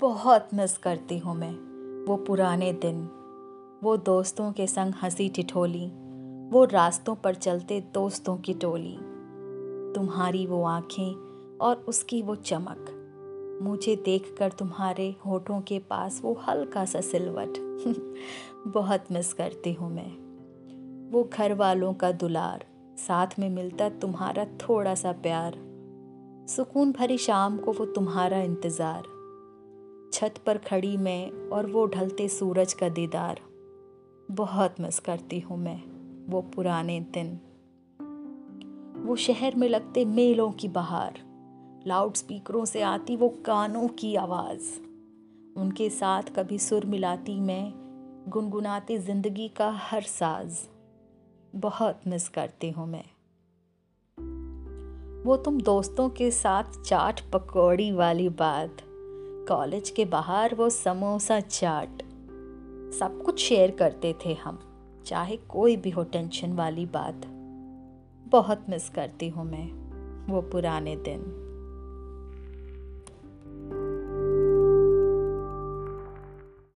बहुत मिस करती हूँ मैं, वो पुराने दिन। वो दोस्तों के संग हँसी ठिठोली, वो रास्तों पर चलते दोस्तों की टोली। तुम्हारी वो आँखें और उसकी वो चमक, मुझे देखकर तुम्हारे होठों के पास वो हल्का सा सिलवट। बहुत मिस करती हूँ मैं। वो घर वालों का दुलार, साथ में मिलता तुम्हारा थोड़ा सा प्यार। सुकून भरी शाम को वो तुम्हारा इंतज़ार। छत पर खड़ी मैं और वो ढलते सूरज का दीदार। बहुत मिस करती हूँ मैं वो पुराने दिन। वो शहर में लगते मेलों की बहार। लाउड स्पीकरों से आती वो कानों की आवाज़। उनके साथ कभी सुर मिलाती मैं गुनगुनाती ज़िंदगी का हर साज। बहुत मिस करती हूँ मैं। वो तुम दोस्तों के साथ चाट पकौड़ी वाली बात। कॉलेज के बाहर वो समोसा चाट। सब कुछ शेयर करते थे हम, चाहे कोई भी हो टेंशन वाली बात। बहुत मिस करती हूँ मैं वो पुराने दिन।